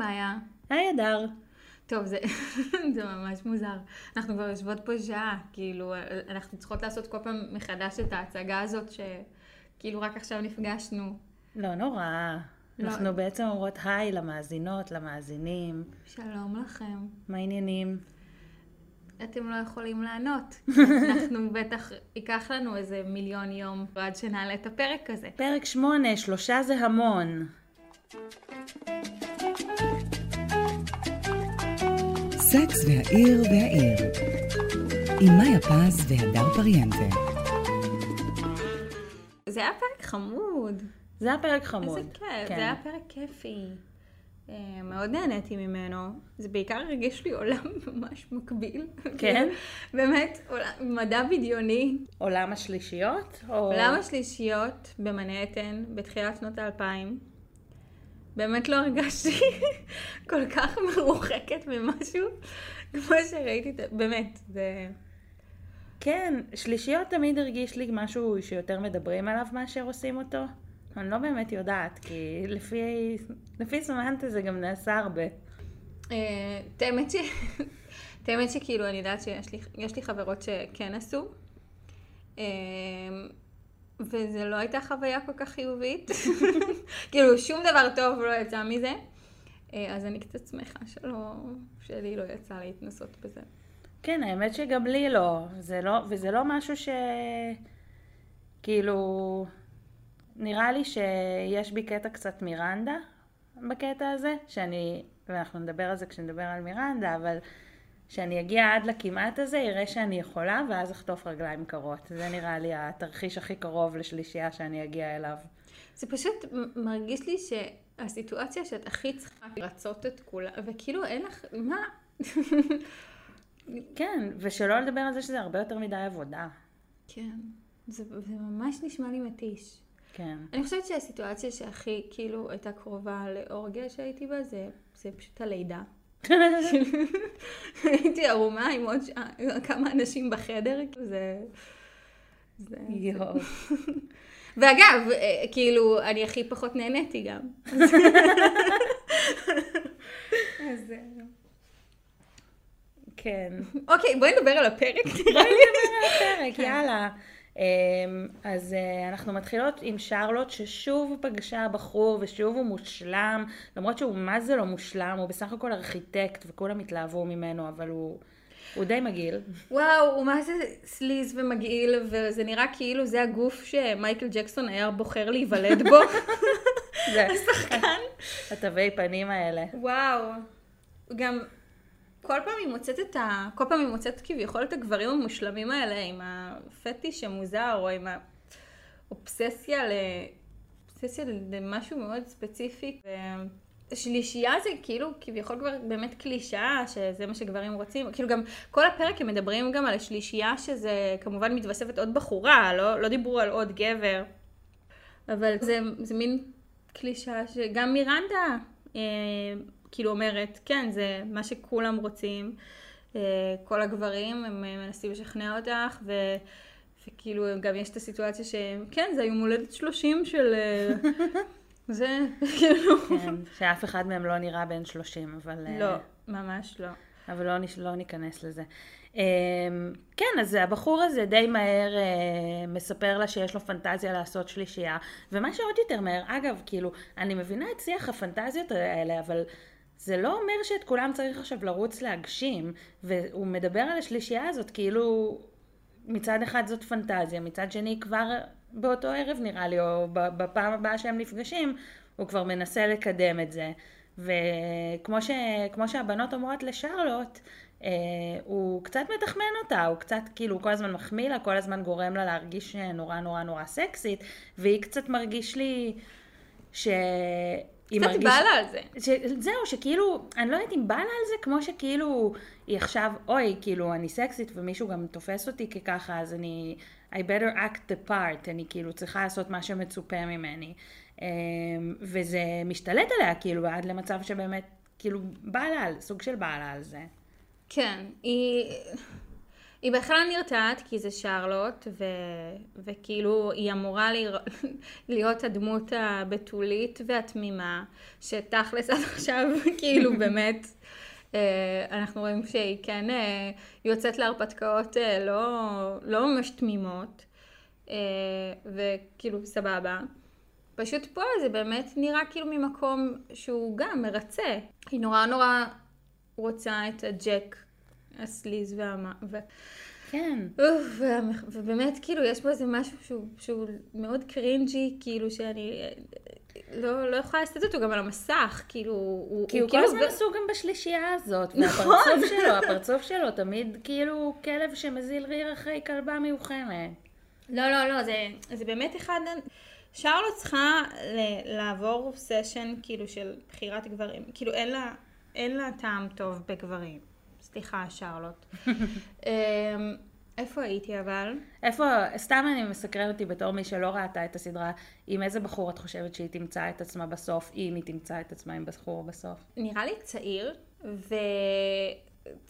היי מאיה. היי אדר. טוב, זה, זה ממש מוזר. אנחנו כבר יושבות פה שעה, כאילו, אנחנו צריכות לעשות כל פעם מחדש את ההצגה הזאת, שכאילו רק עכשיו נפגשנו. לא נורא. לא. אנחנו בעצם אומרות היי למאזינות, למאזינים. שלום לכם. מה העניינים? אתם לא יכולים לענות. אנחנו בטח, ייקח לנו איזה מיליון יום עד שנעלה את הפרק הזה. פרק שמונה, שלושה זה המון. סקס והעיר והעיר עם מאיה פז והדר פריאנטה. זה היה פרק חמוד. זה היה פרק חמוד. איזה כיף, כן. זה היה פרק כיפי. אה, מאוד נהניתי ממנו. זה בעיקר הרגיש לי עולם ממש מקביל. כן? באמת, עולם- מדע בדיוני. עולם השלישיות? או... עולם השלישיות במנהטן בתחילת שנות האלפיים. באמת לא הרגשתי כל כך מרוחקת ממשהו כמו שראיתי, באמת, זה... כן, שלישיות תמיד הרגיש לי משהו שיותר מדברים עליו מאשר עושים אותו. אני לא באמת יודעת, כי לפי, לפי סמנטה זה גם נעשה הרבה. אה, האמת ש... את האמת שכאילו אני יודעת שיש לי, לי חברות שכן עשו, וזה לא הייתה חוויה כל כך חיובית. כאילו שום דבר טוב לא יצא מזה, אה, אז אני קצת שמחה שלא, שלי לא יצא להתנסות בזה. כן, האמת שגם לי לא. זה לא, וזה לא משהו ש... כאילו... נראה לי שיש בי קטע קצת מירנדה בקטע הזה, שאני, ואנחנו נדבר על זה כשנדבר על מירנדה, אבל שאני אגיע עד לכמעט הזה, יראה שאני יכולה, ואז אחטוף רגליים קרות. זה נראה לי התרחיש הכי קרוב לשלישייה שאני אגיע אליו. זה פשוט מרגיש לי שהסיטואציה שאת הכי צריכה לרצות את כולה, וכאילו אין לך, מה? כן, ושלא לדבר על זה שזה הרבה יותר מדי עבודה. כן, זה, זה ממש נשמע לי מתיש. כן. אני חושבת שהסיטואציה שהכי כאילו הייתה קרובה לאורגיה שהייתי בה, זה, זה פשוט הלידה. הייתי ערומה עם עוד שעה, כמה אנשים בחדר, זה... זה... יואו. ואגב, אה, כאילו, אני הכי פחות נהניתי גם. אז... אה, כן. אוקיי, בואי נדבר על הפרק, נראה לי. הפרק, יאללה. אמ, אז אה, אנחנו מתחילות עם שרלוט ששוב פגשה בחור ושוב הוא מושלם, למרות שהוא מה זה לא מושלם, הוא בסך הכל ארכיטקט וכולם התלהבו ממנו, אבל הוא, הוא די מגעיל. וואו, הוא מה זה סליז ומגעיל, וזה נראה כאילו זה הגוף שמייקל ג'קסון היה בוחר להיוולד בו. זה השחקן. התווי פנים האלה. וואו. גם כל פעם היא מוצאת את ה... כל פעם היא מוצאת כביכול את הגברים המושלמים האלה עם הפטיש המוזר, או עם האובססיה ל... אובססיה למשהו מאוד ספציפי. ו- שלישייה זה כאילו כביכול כבר באמת קלישאה, שזה מה שגברים רוצים. כאילו גם כל הפרק הם מדברים גם על השלישייה, שזה כמובן מתווספת עוד בחורה, לא, לא דיברו על עוד גבר. אבל זה, זה מין קלישאה שגם מירנדה אה, כאילו אומרת, כן, זה מה שכולם רוצים. אה, כל הגברים, הם אה, מנסים לשכנע אותך, ו, וכאילו גם יש את הסיטואציה שכן, זה יום הולדת 30 של... אה, זה, כאילו... כן, שאף אחד מהם לא נראה בן 30, אבל... לא, ממש לא. אבל לא, לא ניכנס לזה. אמ, כן, אז הבחור הזה די מהר מספר לה שיש לו פנטזיה לעשות שלישייה, ומה שעוד יותר מהר, אגב, כאילו, אני מבינה את שיח הפנטזיות האלה, אבל זה לא אומר שאת כולם צריך עכשיו לרוץ להגשים, והוא מדבר על השלישייה הזאת כאילו מצד אחד זאת פנטזיה, מצד שני כבר באותו ערב נראה לי, או בפעם הבאה שהם נפגשים, הוא כבר מנסה לקדם את זה. וכמו ש, שהבנות אומרות לשרלוט, אה, הוא קצת מתחמן אותה, הוא קצת כאילו כל הזמן מחמיא לה, כל הזמן גורם לה להרגיש נורא נורא נורא סקסית, והיא קצת מרגיש לי ש... היא קצת מרגיש- בא לה על זה. ש... זהו, שכאילו, אני לא יודעת אם בא לה על זה, כמו שכאילו, היא עכשיו, אוי, כאילו, אני סקסית ומישהו גם תופס אותי כככה, אז אני, I better act the part, אני כאילו צריכה לעשות מה שמצופה ממני. אמ, וזה משתלט עליה, כאילו, עד למצב שבאמת, כאילו, בא לה, על- סוג של בא לה על זה. כן, היא... היא בכלל נרתעת כי זה שרלוט, ו... וכאילו היא אמורה לרא... להיות הדמות הבתולית והתמימה, שתכלס עד עכשיו, כאילו באמת, אה, אנחנו רואים שהיא כן אה, יוצאת להרפתקאות אה, לא, לא ממש תמימות, וכאילו סבבה. פשוט פה זה באמת נראה כאילו ממקום שהוא גם מרצה. היא נורא נורא רוצה את הג'ק הסליז והמה... ו... כן. ובאמת, כאילו, יש פה איזה משהו שהוא, שהוא מאוד קרינג'י, כאילו, שאני לא, לא יכולה לעשות אותו גם על המסך, כאילו, הוא, כי הוא, הוא כל הזמן עסוק גם בשלישייה הזאת, נכון. והפרצוף שלו, הפרצוף שלו תמיד כאילו כלב שמזיל ריר אחרי כלבה מיוחמת. לא, לא, לא, זה, זה באמת אחד... שרלוט צריכה לעבור סשן כאילו של בחירת גברים, כאילו אין לה, אין לה טעם טוב בגברים. סליחה, שרלוט. אמ, איפה הייתי אבל? איפה, סתם אני מסקרן אותי בתור מי שלא ראתה את הסדרה, עם איזה בחור את חושבת שהיא תמצא את עצמה בסוף, אם היא תמצא את עצמה עם בחור בסוף? נראה לי צעיר, ו...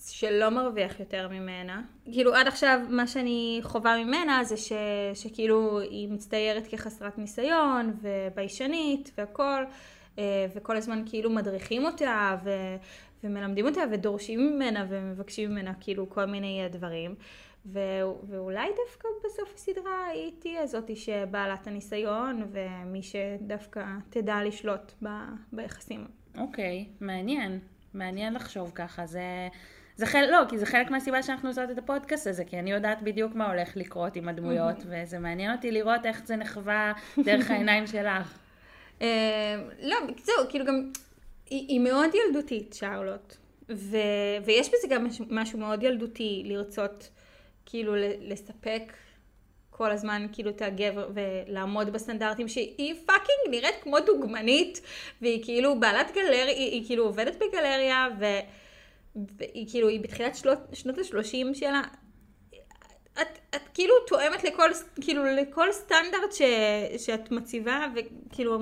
שלא מרוויח יותר ממנה. כאילו עד עכשיו מה שאני חווה ממנה זה ש... שכאילו היא מצטיירת כחסרת ניסיון וביישנית והכל, אה, וכל הזמן כאילו מדריכים אותה ו... ומלמדים אותה ודורשים ממנה ומבקשים ממנה כאילו כל מיני דברים. ו... ואולי דווקא בסוף הסדרה היא תהיה זאתי שבעלת הניסיון ומי שדווקא תדע לשלוט ב... ביחסים. אוקיי, okay, מעניין. מעניין לחשוב ככה. זה... זה חלק, לא, כי זה חלק מהסיבה שאנחנו עושות את הפודקאסט הזה, כי אני יודעת בדיוק מה הולך לקרות עם הדמויות, וזה מעניין אותי לראות איך זה נחווה דרך העיניים שלך. אה, לא, זהו, כאילו גם, היא מאוד ילדותית, שרלוט, ויש בזה גם משהו מאוד ילדותי לרצות כאילו לספק כל הזמן כאילו את הגבר ולעמוד בסטנדרטים שהיא פאקינג נראית כמו דוגמנית והיא כאילו בעלת גלריה, היא, היא כאילו עובדת בגלריה ו, והיא כאילו, היא בתחילת שנות, שנות ה-30 שלה. את, את כאילו תואמת לכל, כאילו, לכל סטנדרט ש, שאת מציבה וכאילו...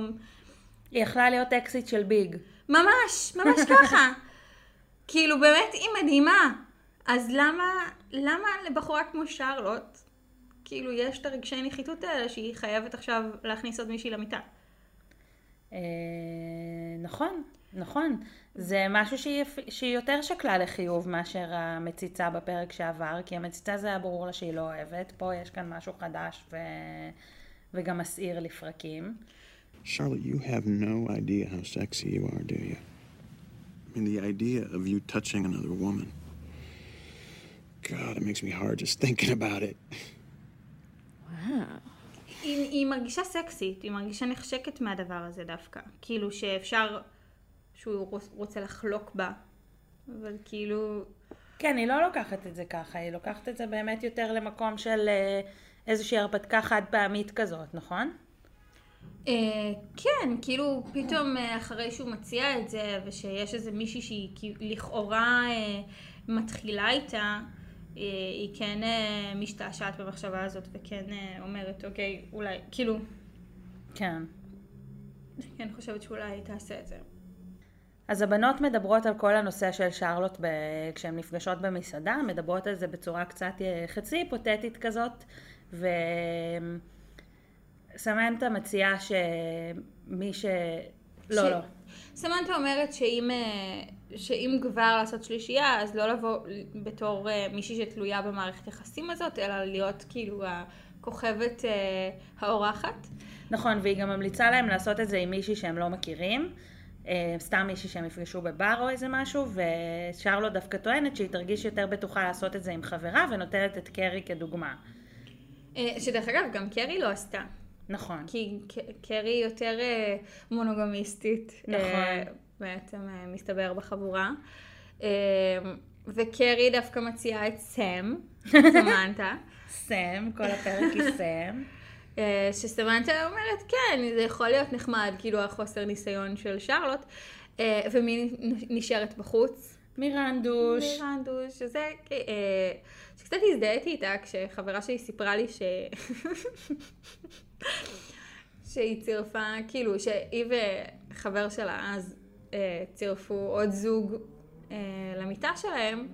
היא יכלה להיות אקסית של ביג. ממש, ממש ככה. כאילו באמת היא מדהימה. אז למה, למה לבחורה כמו שרלוט, כאילו יש את הרגשי נחיתות האלה שהיא חייבת עכשיו להכניס עוד מישהי למיטה? אה, נכון, נכון. זה משהו שהיא, שהיא יותר שקלה לחיוב מאשר המציצה בפרק שעבר, כי המציצה זה היה ברור לה שהיא לא אוהבת. פה יש כאן משהו חדש ו... וגם מסעיר לפרקים. Charlotte, you have no idea how sexy you are, do you? I mean, the idea of you touching another woman. God, it makes me hard just thinking about it. היא, היא מרגישה סקסית, היא מרגישה נחשקת מהדבר הזה דווקא. כאילו שאפשר, שהוא רוצה לחלוק בה, אבל כאילו... כן, היא לא לוקחת את זה ככה, היא לוקחת את זה באמת יותר למקום של אה, איזושהי הרפתקה חד פעמית כזאת, נכון? Uh, כן, כאילו פתאום uh, אחרי שהוא מציע את זה ושיש איזה מישהי שהיא לכאורה uh, מתחילה איתה, היא כן אה, משתעשעת במחשבה הזאת וכן אה, אומרת, אוקיי, אולי, כאילו... כן. כן חושבת שאולי היא תעשה את זה. אז הבנות מדברות על כל הנושא של שרלוט ב... כשהן נפגשות במסעדה, מדברות על זה בצורה קצת חצי היפותטית כזאת, וסמנטה מציעה שמי ש... לא, ש... לא. סמנטה אומרת שאם, אה, שאם כבר לעשות שלישייה, אז לא לבוא בתור אה, מישהי שתלויה במערכת יחסים הזאת, אלא להיות כאילו הכוכבת אה, האורחת. נכון, והיא גם ממליצה להם לעשות את זה עם מישהי שהם לא מכירים. סתם מישהי שהם יפגשו בבר או איזה משהו, ושרלו דווקא טוענת שהיא תרגיש יותר בטוחה לעשות את זה עם חברה, ונותנת את קרי כדוגמה. שדרך אגב, גם קרי לא עשתה. נכון. כי קרי יותר אה, מונוגמיסטית. נכון. אה, בעצם אה, מסתבר בחבורה. וקרי דווקא מציעה את סם, סמנטה. סם, כל הפרק היא סם. שסמנטה אומרת, כן, זה יכול להיות נחמד, כאילו החוסר ניסיון של שרלוט. ומי נשארת בחוץ? מירנדוש. מירנדוש, שזה, שקצת הזדהיתי איתה כשחברה שלי סיפרה לי ש... שהיא צירפה, כאילו, שהיא וחבר שלה אז אה, צירפו עוד זוג אה, למיטה שלהם,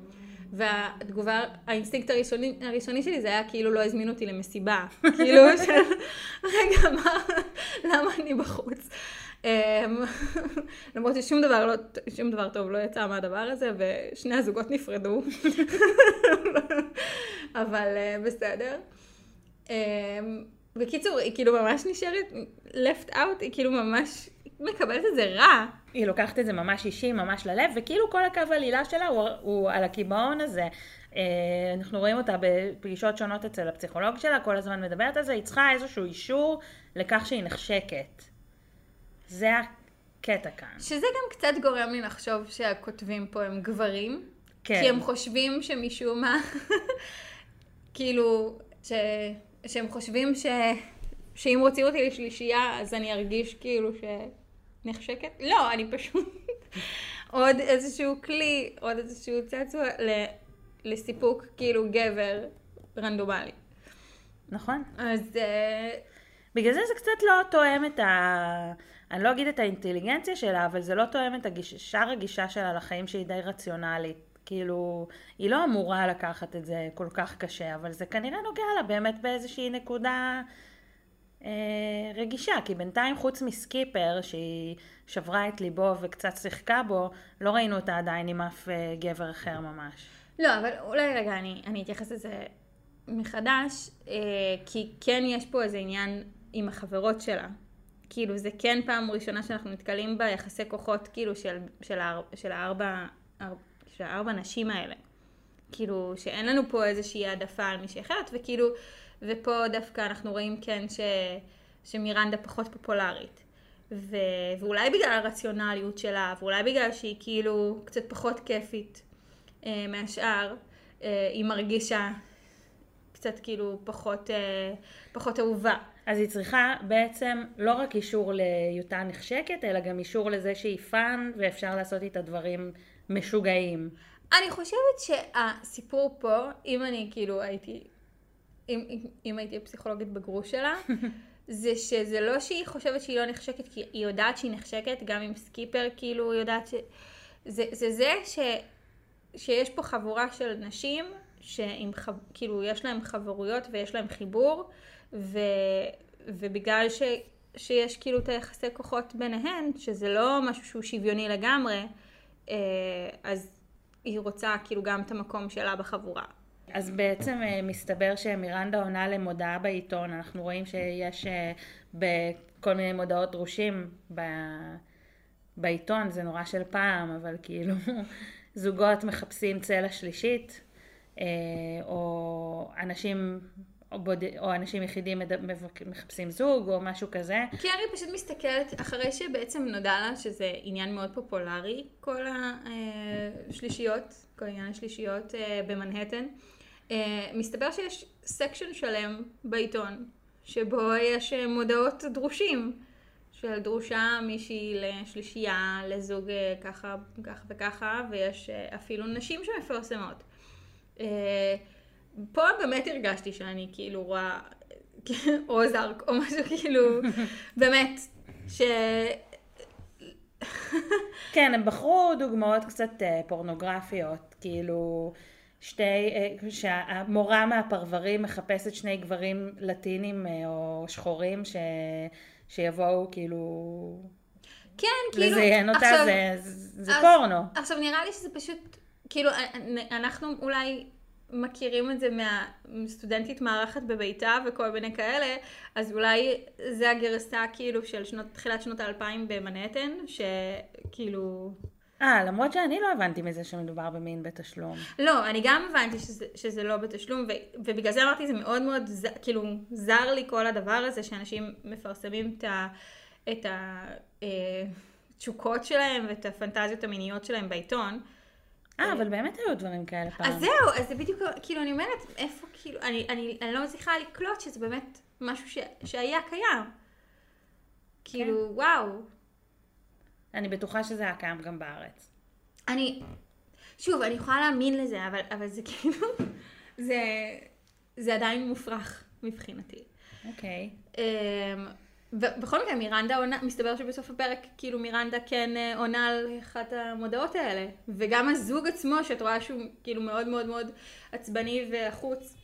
והתגובה, האינסטינקט הראשוני, הראשוני שלי זה היה כאילו לא הזמינו אותי למסיבה. כאילו, של, רגע, מה, למה אני בחוץ? אמ, למרות ששום דבר, לא, שום דבר טוב לא יצא מהדבר הזה, ושני הזוגות נפרדו. אבל אה, בסדר. בקיצור, היא כאילו ממש נשארת left out, היא כאילו ממש מקבלת את זה רע. היא לוקחת את זה ממש אישי, ממש ללב, וכאילו כל הקו העלילה שלה הוא, הוא על הקיבעון הזה. אה, אנחנו רואים אותה בפגישות שונות אצל הפסיכולוג שלה, כל הזמן מדברת על זה, היא צריכה איזשהו אישור לכך שהיא נחשקת. זה הקטע כאן. שזה גם קצת גורם לי לחשוב שהכותבים פה הם גברים. כן. כי הם חושבים שמשום מה, כאילו, ש... שהם חושבים ש... שאם רוצים אותי לשלישייה, אז אני ארגיש כאילו שנחשקת. לא, אני פשוט עוד איזשהו כלי, עוד איזשהו צעצוע ל... לסיפוק כאילו גבר רנדומלי. נכון. אז אה, בגלל זה זה קצת לא תואם את ה... אני לא אגיד את האינטליגנציה שלה, אבל זה לא תואם את הגיש... שאר הגישה שלה לחיים שהיא די רציונלית. כאילו, היא לא אמורה לקחת את זה כל כך קשה, אבל זה כנראה נוגע לה באמת באיזושהי נקודה אה, רגישה, כי בינתיים חוץ מסקיפר, שהיא שברה את ליבו וקצת שיחקה בו, לא ראינו אותה עדיין עם אף אה, גבר אחר ממש. לא, אבל אולי רגע, אני, אני אתייחס לזה מחדש, אה, כי כן יש פה איזה עניין עם החברות שלה. כאילו, זה כן פעם ראשונה שאנחנו נתקלים ביחסי כוחות, כאילו, של, של, האר, של הארבע, אר, של הארבע נשים האלה. כאילו, שאין לנו פה איזושהי העדפה על מישהי אחרת, וכאילו, ופה דווקא אנחנו רואים כן ש, שמירנדה פחות פופולרית. ו, ואולי בגלל הרציונליות שלה, ואולי בגלל שהיא כאילו קצת פחות כיפית אה, מהשאר, אה, היא מרגישה קצת כאילו פחות, אה, פחות אהובה. אז היא צריכה בעצם לא רק אישור להיותה נחשקת, אלא גם אישור לזה שהיא fun ואפשר לעשות איתה דברים משוגעים. אני חושבת שהסיפור פה, אם אני כאילו הייתי, אם, אם, אם הייתי פסיכולוגית בגרוש שלה, זה שזה לא שהיא חושבת שהיא לא נחשקת, כי היא יודעת שהיא נחשקת, גם עם סקיפר כאילו היא יודעת ש... זה זה, זה ש, שיש פה חבורה של נשים, שעם. כאילו יש להם חברויות ויש להם חיבור, ו, ובגלל ש, שיש כאילו את היחסי כוחות ביניהן, שזה לא משהו שהוא שוויוני לגמרי, אז היא רוצה כאילו גם את המקום שלה בחבורה. אז בעצם אה, מסתבר שמירנדה עונה למודעה בעיתון, אנחנו רואים שיש אה, בכל מיני מודעות דרושים ב... בעיתון, זה נורא של פעם, אבל כאילו זוגות מחפשים צלע שלישית, אה, או אנשים, או, בוד... או אנשים יחידים מד... מחפשים זוג, או משהו כזה. כי אני פשוט מסתכלת, אחרי שבעצם נודע לה שזה עניין מאוד פופולרי, כל השלישיות, כל עניין השלישיות במנהטן, מסתבר שיש section שלם בעיתון, שבו יש מודעות דרושים. של דרושה מישהי לשלישייה, לזוג ככה, ככה וככה, ויש אפילו נשים שמפרסמות. פה באמת הרגשתי שאני כאילו רואה אוזארק או משהו כאילו, באמת, ש... כן, הם בחרו דוגמאות קצת פורנוגרפיות, כאילו שתי, שהמורה מהפרברים מחפשת שני גברים לטינים או שחורים ש... שיבואו כאילו... כן, כאילו... לזיין אותה, עכשיו, זה, זה אז, פורנו. עכשיו נראה לי שזה פשוט, כאילו, אנחנו אולי מכירים את זה מהסטודנטית מארחת בביתה וכל מיני כאלה, אז אולי זה הגרסה כאילו של שנות, תחילת שנות האלפיים במנהטן, שכאילו... אה, למרות שאני לא הבנתי מזה שמדובר במין בתשלום. לא, אני גם הבנתי שזה, שזה לא בתשלום, ו, ובגלל זה אמרתי, זה מאוד מאוד, ז, כאילו, זר לי כל הדבר הזה, שאנשים מפרסמים את ה... את התשוקות שלהם ואת הפנטזיות המיניות שלהם בעיתון. אה, אבל באמת היו דברים כאלה פעם. אז זהו, אז זה בדיוק, כאילו, אני אומרת, איפה, כאילו, אני, אני, אני לא מצליחה לקלוט שזה באמת משהו ש, שהיה קיים. כאילו, כן. וואו. אני בטוחה שזה היה קיים גם בארץ. אני, שוב, אני יכולה להאמין לזה, אבל, אבל זה כאילו, זה, זה עדיין מופרך מבחינתי. אוקיי. Okay. אמ, ובכל מקרה, מירנדה עונה, מסתבר שבסוף הפרק, כאילו מירנדה כן אה, עונה על אחת המודעות האלה. וגם הזוג עצמו, שאת רואה שהוא כאילו מאוד מאוד מאוד עצבני והחוץ,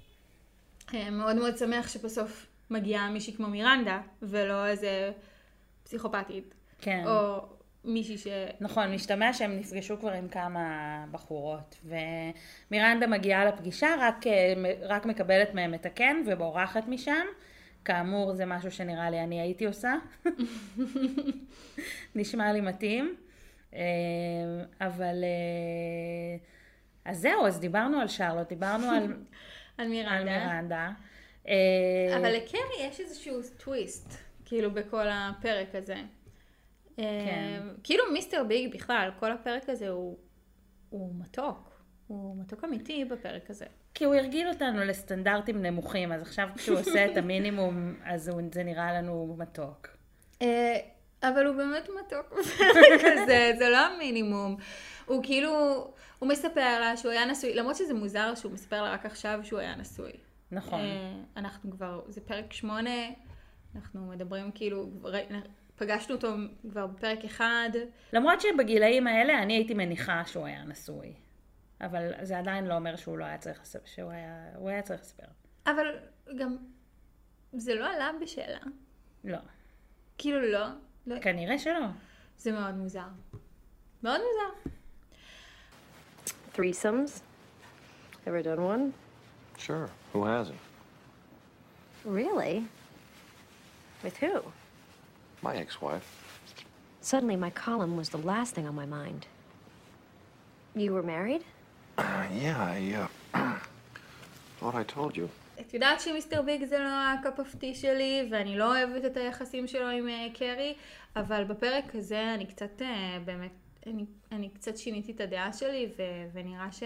אה, מאוד מאוד שמח שבסוף מגיעה מישהי כמו מירנדה, ולא איזה פסיכופתית. כן. או מישהי ש... נכון, משתמע שהם נפגשו כבר עם כמה בחורות, ומירנדה מגיעה לפגישה, רק, אה, רק מקבלת מהם את הקן ובורחת משם. כאמור, זה משהו שנראה לי אני הייתי עושה. נשמע לי מתאים. אה, אבל... אה, אז זהו, אז דיברנו על שרלוט, דיברנו על, על על מירנדה. מירנדה. אה, אבל לקרי יש איזשהו טוויסט, כאילו, בכל הפרק הזה. כן. כאילו מיסטר ביג בכלל, כל הפרק הזה הוא, הוא מתוק. הוא מתוק אמיתי בפרק הזה. כי הוא הרגיל אותנו לסטנדרטים נמוכים, אז עכשיו כשהוא עושה את המינימום, אז הוא- זה נראה לנו מתוק. אה, אבל הוא באמת מתוק בפרק הזה, זה לא המינימום. הוא כאילו, הוא מספר לה שהוא היה נשוי, למרות שזה מוזר שהוא מספר לה רק עכשיו שהוא היה נשוי. נכון. אה, אנחנו כבר, זה פרק שמונה, אנחנו מדברים כאילו, פגשנו אותו כבר בפרק אחד. למרות שבגילאים האלה אני הייתי מניחה שהוא היה נשוי. אבל זה עדיין לא אומר שהוא לא היה צריך לספר, שהוא היה, הוא היה צריך לספר. אבל גם, זה לא עלה בשאלה. לא. כאילו לא, לא. כנראה שלא. זה מאוד מוזר. מאוד מוזר. Threesomes? Ever done one? Sure. Who hasn't? Really? With who? My ex-wife. Suddenly, my column was the last thing on my mind. You were married? Uh, yeah, I uh, thought I told you. את יודעת שמיסטר ביג זה לא ה cup of tea שלי, ואני לא אוהבת את היחסים שלו עם אה, קרי, אבל בפרק הזה אני קצת, אה, באמת, אני, אני קצת שיניתי את הדעה שלי, ו, ונראה ש,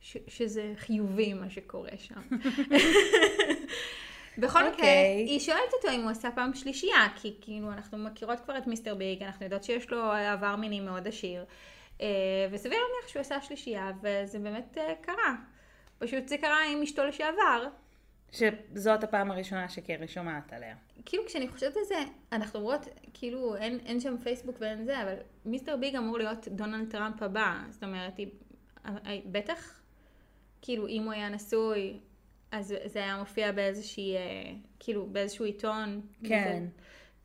ש, שזה חיובי מה שקורה שם. בכל מקרה, אוקיי. היא שואלת אותו אם הוא עשה פעם שלישייה, כי כאילו אנחנו מכירות כבר את מיסטר ביג, אנחנו יודעות שיש לו עבר מיני מאוד עשיר, וסביר להניח שהוא עשה שלישייה, וזה באמת אה, קרה. פשוט זה קרה עם אשתו לשעבר. שזאת הפעם הראשונה שקרי שומעת עליה. כאילו כשאני חושבת על זה, אנחנו אומרות, כאילו אין, אין שם פייסבוק ואין זה, אבל מיסטר ביג אמור להיות דונלד טראמפ הבא. זאת אומרת, היא, אה, בטח, כאילו אם הוא היה נשוי, אז זה היה מופיע באיזושהי, אה, כאילו באיזשהו עיתון. כן. וזה-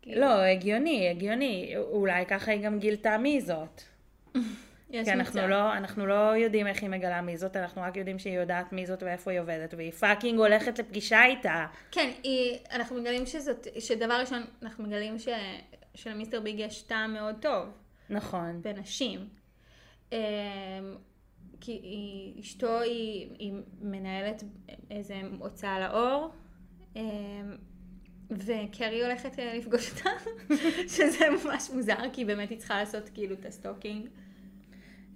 כאילו, לא, הגיוני, הגיוני. אולי ככה היא גם גילתה מי זאת. כי אנחנו מצב. לא, אנחנו לא יודעים איך היא מגלה מי זאת, אנחנו רק יודעים שהיא יודעת מי זאת ואיפה היא עובדת, והיא fucking הולכת לפגישה איתה. כן, היא, אנחנו מגלים שזאת, שדבר ראשון, אנחנו מגלים ש, שלמיסטר ביג יש טעם מאוד טוב. נכון. בנשים. אמ, כי היא, אשתו היא, היא מנהלת איזה הוצאה לאור, אמ, וקרי הולכת אה, לפגוש אותה, שזה ממש מוזר, כי באמת היא צריכה לעשות כאילו את ה stalking.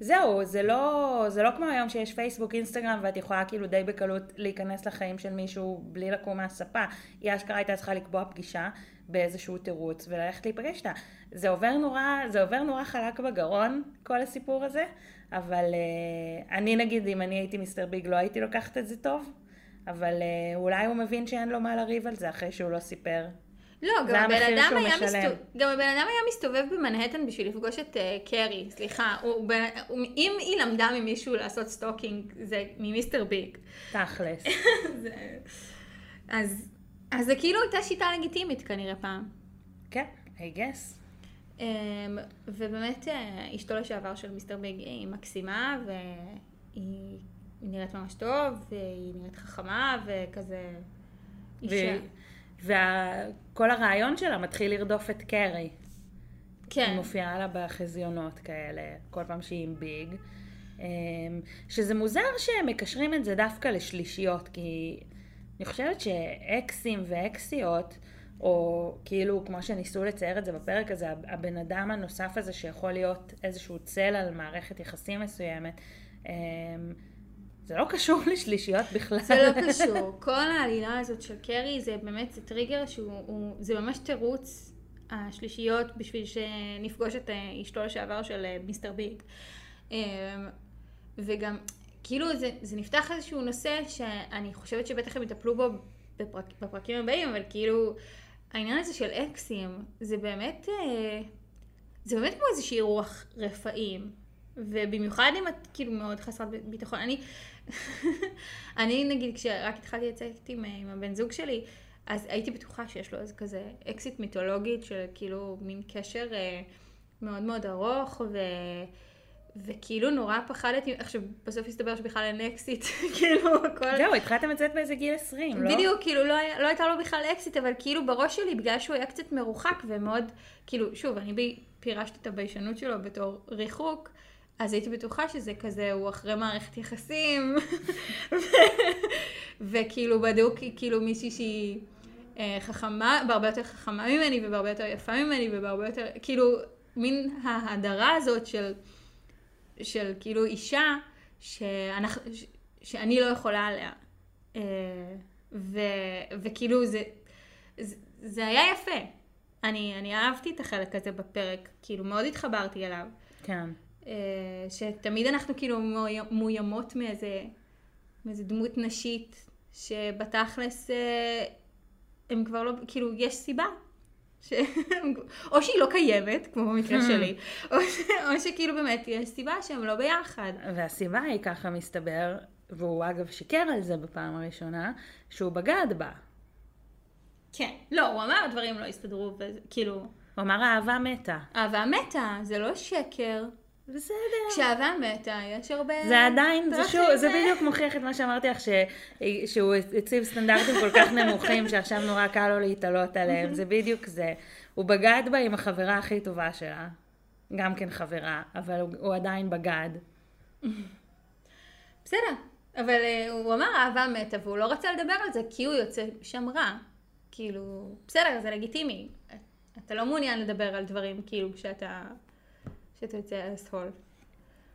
זהו, זה לא, זה לא כמו היום שיש פייסבוק, אינסטגרם, ואת יכולה כאילו די בקלות להיכנס לחיים של מישהו בלי לקום מהספה. היא אשכרה הייתה צריכה לקבוע פגישה באיזשהו תירוץ וללכת להיפגש איתה. זה עובר נורא, זה עובר נורא חלק בגרון, כל הסיפור הזה, אבל אה, אני נגיד, אם אני הייתי מיסטר ביג, לא הייתי לוקחת את זה טוב, אבל אה, אולי הוא מבין שאין לו מה לריב על זה אחרי שהוא לא סיפר. לא, גם הבן אדם היה. מסתובב, גם הבן אדם היה מסתובב במנהטן בשביל לפגוש את אה, קרי, סליחה, הוא, בן- הוא, אם היא למדה ממישהו לעשות stalking, זה ממיסטר ביג. תכלס. זה- אז, אז זה כאילו הייתה שיטה לגיטימית כנראה פעם. כן, I guess. אמ, ובאמת אה, אשתו לשעבר של מיסטר ביג היא מקסימה והיא היא נראית ממש טוב והיא נראית חכמה וכזה אישה. וכל הרעיון שלה מתחיל לרדוף את קרי. היא כן, מופיעה לה בחזיונות כאלה, כל פעם שהיא עם ביג. אמ, שזה מוזר שהם מקשרים את זה דווקא לשלישיות, כי אני חושבת שאקסים ואקסיות, או כאילו, כמו שניסו לצייר את זה בפרק הזה, הבן אדם הנוסף הזה שיכול להיות איזשהו צל על מערכת יחסים מסוימת, אמ, זה לא קשור לשלישיות בכלל. זה לא קשור. כל העלילה הזאת של קרי זה באמת, זה טריגר שהוא, הוא, זה ממש תירוץ השלישיות בשביל שנפגוש את אה, אשתו לשעבר של אה, מיסטר ביג. אמ, וגם, כאילו זה, זה נפתח איזשהו נושא שאני חושבת שבטח הם יטפלו בו בפרק, בפרקים הבאים, אבל כאילו, העניין הזה של אקסים, זה באמת, אה, זה באמת כמו איזושהי רוח רפאים. ובמיוחד אם את כאילו מאוד חסרת ביטחון. אני, אני נגיד כשרק התחלתי לצאת עם, עם הבן זוג שלי, אז הייתי בטוחה שיש לו איזה כזה אקסיט מיתולוגית של כאילו מין קשר אה, מאוד מאוד ארוך, ו... וכאילו נורא פחדתי, עכשיו בסוף הסתבר שבכלל אין אקסיט, כאילו הכל... זהו, התחלתם לצאת באיזה גיל 20, לא? בדיוק, כאילו לא, היה, לא הייתה לו בכלל אקסיט, אבל כאילו בראש שלי, בגלל שהוא היה קצת מרוחק ומאוד, כאילו, שוב, אני בי, פירשתי את הביישנות שלו בתור ריחוק, אז הייתי בטוחה שזה כזה, הוא אחרי מערכת יחסים, וכאילו בדוק כאילו מישהי שהיא אה, חכמה, בהרבה יותר חכמה ממני, ובהרבה יותר יפה ממני, ובהרבה יותר, כאילו, מין ההדרה הזאת של, של כאילו אישה, שאנחנו, ש, שאני לא יכולה עליה. אה, ו, וכאילו זה, זה, זה היה יפה. אני, אני אהבתי את החלק הזה בפרק, כאילו מאוד התחברתי אליו. כן. אה, שתמיד אנחנו כאילו מאוימות מאיזה, מאיזה דמות נשית, שבתכלס אה, הם כבר לא, כאילו, יש סיבה. ש... או שהיא לא קיימת, כמו במקרה שלי, או, ש... או שכאילו באמת יש סיבה שהם לא ביחד. והסיבה היא ככה מסתבר, והוא אגב שיקר על זה בפעם הראשונה, שהוא בגד בה. כן. לא, הוא אמר דברים לא הסתדרו, וכאילו... הוא אמר אהבה מתה. אהבה מתה, זה לא שקר. בסדר. כשאהבה מתה, יש הרבה... זה עדיין, זה שוב, זה בדיוק מוכיח את מה שאמרתי לך, ש... שהוא הציב סטנדרטים כל כך נמוכים, שעכשיו נורא קל לו להתעלות עליהם, זה בדיוק זה. הוא בגד בה עם החברה הכי טובה שלה, גם כן חברה, אבל הוא, הוא עדיין בגד. בסדר, אבל uh, הוא אמר אהבה מתה, והוא לא רצה לדבר על זה, כי הוא יוצא שם רע. כאילו, בסדר, זה לגיטימי. אתה לא מעוניין לדבר על דברים, כאילו, כשאתה... שאתה יוצא אסהול.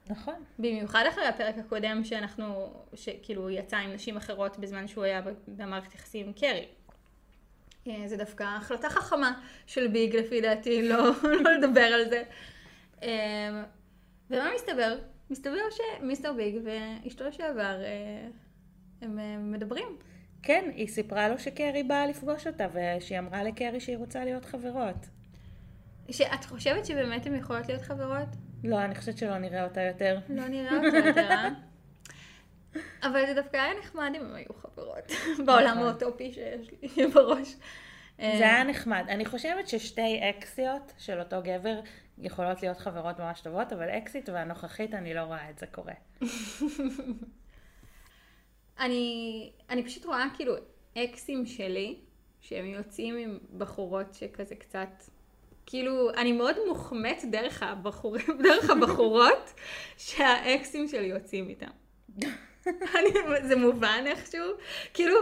נכון. במיוחד אחרי הפרק הקודם שאנחנו, שכאילו יצא עם נשים אחרות בזמן שהוא היה במערכת יחסים עם קרי. אה, זה דווקא החלטה חכמה של ביג לפי דעתי, לא, לא לדבר על זה. אה, ומה מסתבר? מסתבר שמיסטר ביג ואשתו לשעבר אה, הם מדברים. כן, היא סיפרה לו שקרי באה לפגוש אותה ושהיא אמרה לקרי שהיא רוצה להיות חברות. שאת חושבת שבאמת הן יכולות להיות חברות? לא, אני חושבת שלא נראה אותה יותר. לא נראה אותה יותר, אה? אבל זה דווקא היה נחמד אם הן היו חברות, בעולם נכון. האוטופי שיש לי בראש. זה היה נחמד. אני חושבת ששתי אקסיות של אותו גבר יכולות להיות חברות ממש טובות, אבל אקסית והנוכחית אני לא רואה את זה קורה. אני, אני פשוט רואה כאילו אקסים שלי, שהם יוצאים עם בחורות שכזה קצת כאילו, אני מאוד מוחמאת דרך, הבחור... דרך הבחורות שהאקסים שלי יוצאים איתם. אני, זה מובן איכשהו? כאילו,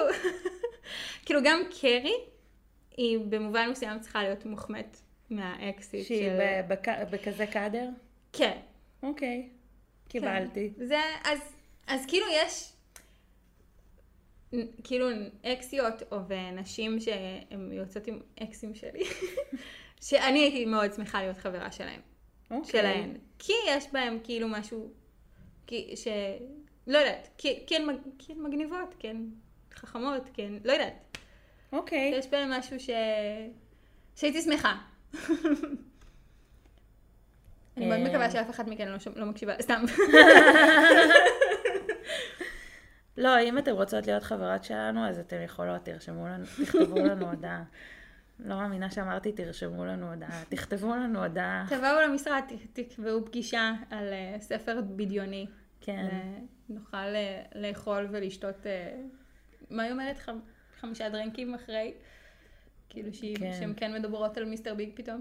כאילו גם קרי, היא במובן מסוים צריכה להיות מוחמאת מהאקסית שהיא של... שהיא בק... בכזה קאדר? כן. אוקיי, קיבלתי. כן. זה, אז, אז כאילו יש, כאילו אקסיות או נשים שהן יוצאות עם אקסים שלי. שאני הייתי מאוד שמחה להיות חברה שלהם. Okay. אוקיי. שלהן. כי יש בהם כאילו משהו, כי, ש... לא יודעת, כי, כן, כן מגניבות, כן חכמות, כן, לא יודעת. אוקיי. Okay. יש בהם משהו ש... שהייתי שמחה. אני מאוד מקווה שאף אחד מכן לא, לא מקשיבה, סתם. לא, אם אתן רוצות להיות חברות שלנו, אז אתן יכולות, תרשמו לנו, תכתבו לנו הודעה. לא מאמינה שאמרתי, תרשמו לנו הודעה, תכתבו לנו הודעה. תבואו למשרד, תקבעו פגישה על uh, ספר בדיוני. כן. נוכל uh, לאכול ולשתות, uh, מה היא אומרת? ח... חמישה דרנקים אחרי? כאילו כן. שהן כן מדברות על מיסטר ביג פתאום.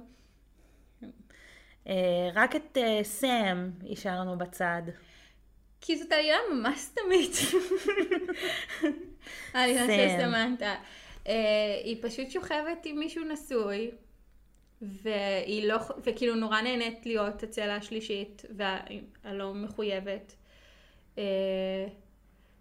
רק את סאם השארנו בצד. כי זאת עלילה ממש סתמית. העלילה של סמנטה. אה, היא פשוט שוכבת עם מישהו נשוי, והיא לא, וכאילו נורא נהנית להיות הצלע השלישית והלא מחויבת. אה,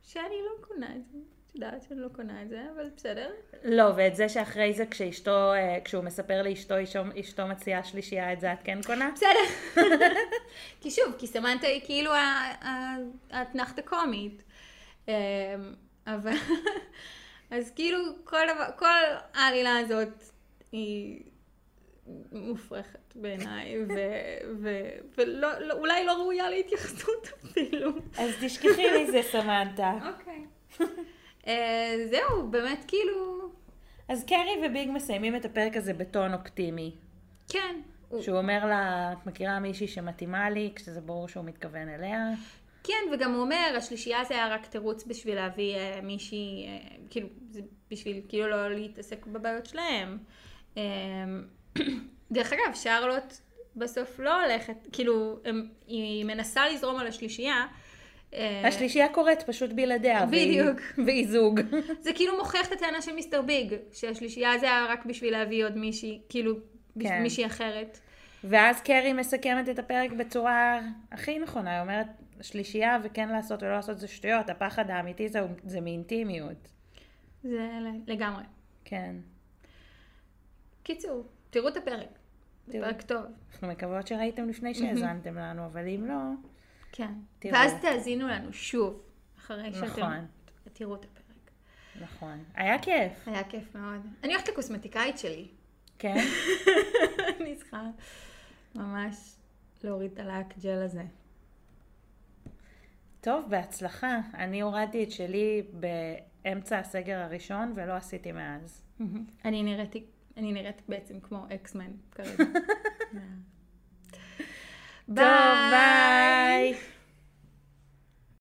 שאני לא קונה את זה. את יודעת שאני לא קונה את זה, אבל בסדר. לא, ואת זה שאחרי זה כשאשתו, אה, כשהוא מספר לאשתו, אשתו מציעה שלישייה, את זה את כן קונה? בסדר. כי שוב, כי סמנטה היא כאילו האתנחתה קומית. אבל... אז כאילו כל, כל העלילה הזאת היא מופרכת בעיניי, ו- ו- ולא, לא, אולי לא ראויה להתייחסות אפילו. אז תשכחי מזה, סמנטה. אוקיי. אה, זהו, באמת כאילו, אז קרי וביג מסיימים את הפרק הזה בטון אופטימי. כן. הוא- שהוא אומר לה, את מכירה מישהי שמתאימה לי, כשזה ברור שהוא מתכוון אליה. כן, וגם הוא אומר, השלישייה זה היה רק תירוץ בשביל להביא אה, מישהי, אה, כאילו, זה בשביל כאילו לא להתעסק בבעיות שלהם. אה, דרך אגב, שרלוט בסוף לא הולכת, כאילו, הם, היא מנסה לזרום על השלישייה. אה, השלישייה קורית פשוט בלעדיה. והיא- בדיוק. והיא זוג. זה כאילו מוכיח את הטענה של מיסטר ביג, שהשלישייה זה היה רק בשביל להביא עוד מישהי, כאילו, כן. מישהי אחרת. ואז קרי מסכמת את הפרק בצורה הכי נכונה, היא אומרת, שלישייה וכן לעשות ולא לעשות זה שטויות, הפחד האמיתי זה, זה מאינטימיות. זה לגמרי. כן. קיצור, תראו את הפרק. זה. פרק טוב. אנחנו מקוות שראיתם לפני שהאזנתם לנו, אבל אם לא, כן. תראו. ואז תאזינו לנו שוב, אחרי שאתם נכון. תראו את הפרק. נכון. היה כיף, היה כיף מאוד. אני הולכת לקוסמטיקאית שלי. כן? אני צריכה ממש להוריד את הלק ג'ל הזה. טוב, בהצלחה. אני הורדתי את שלי באמצע הסגר הראשון ולא עשיתי מאז. אני נראית, אני נראית בעצם כמו אקסמן כרגע. ביי.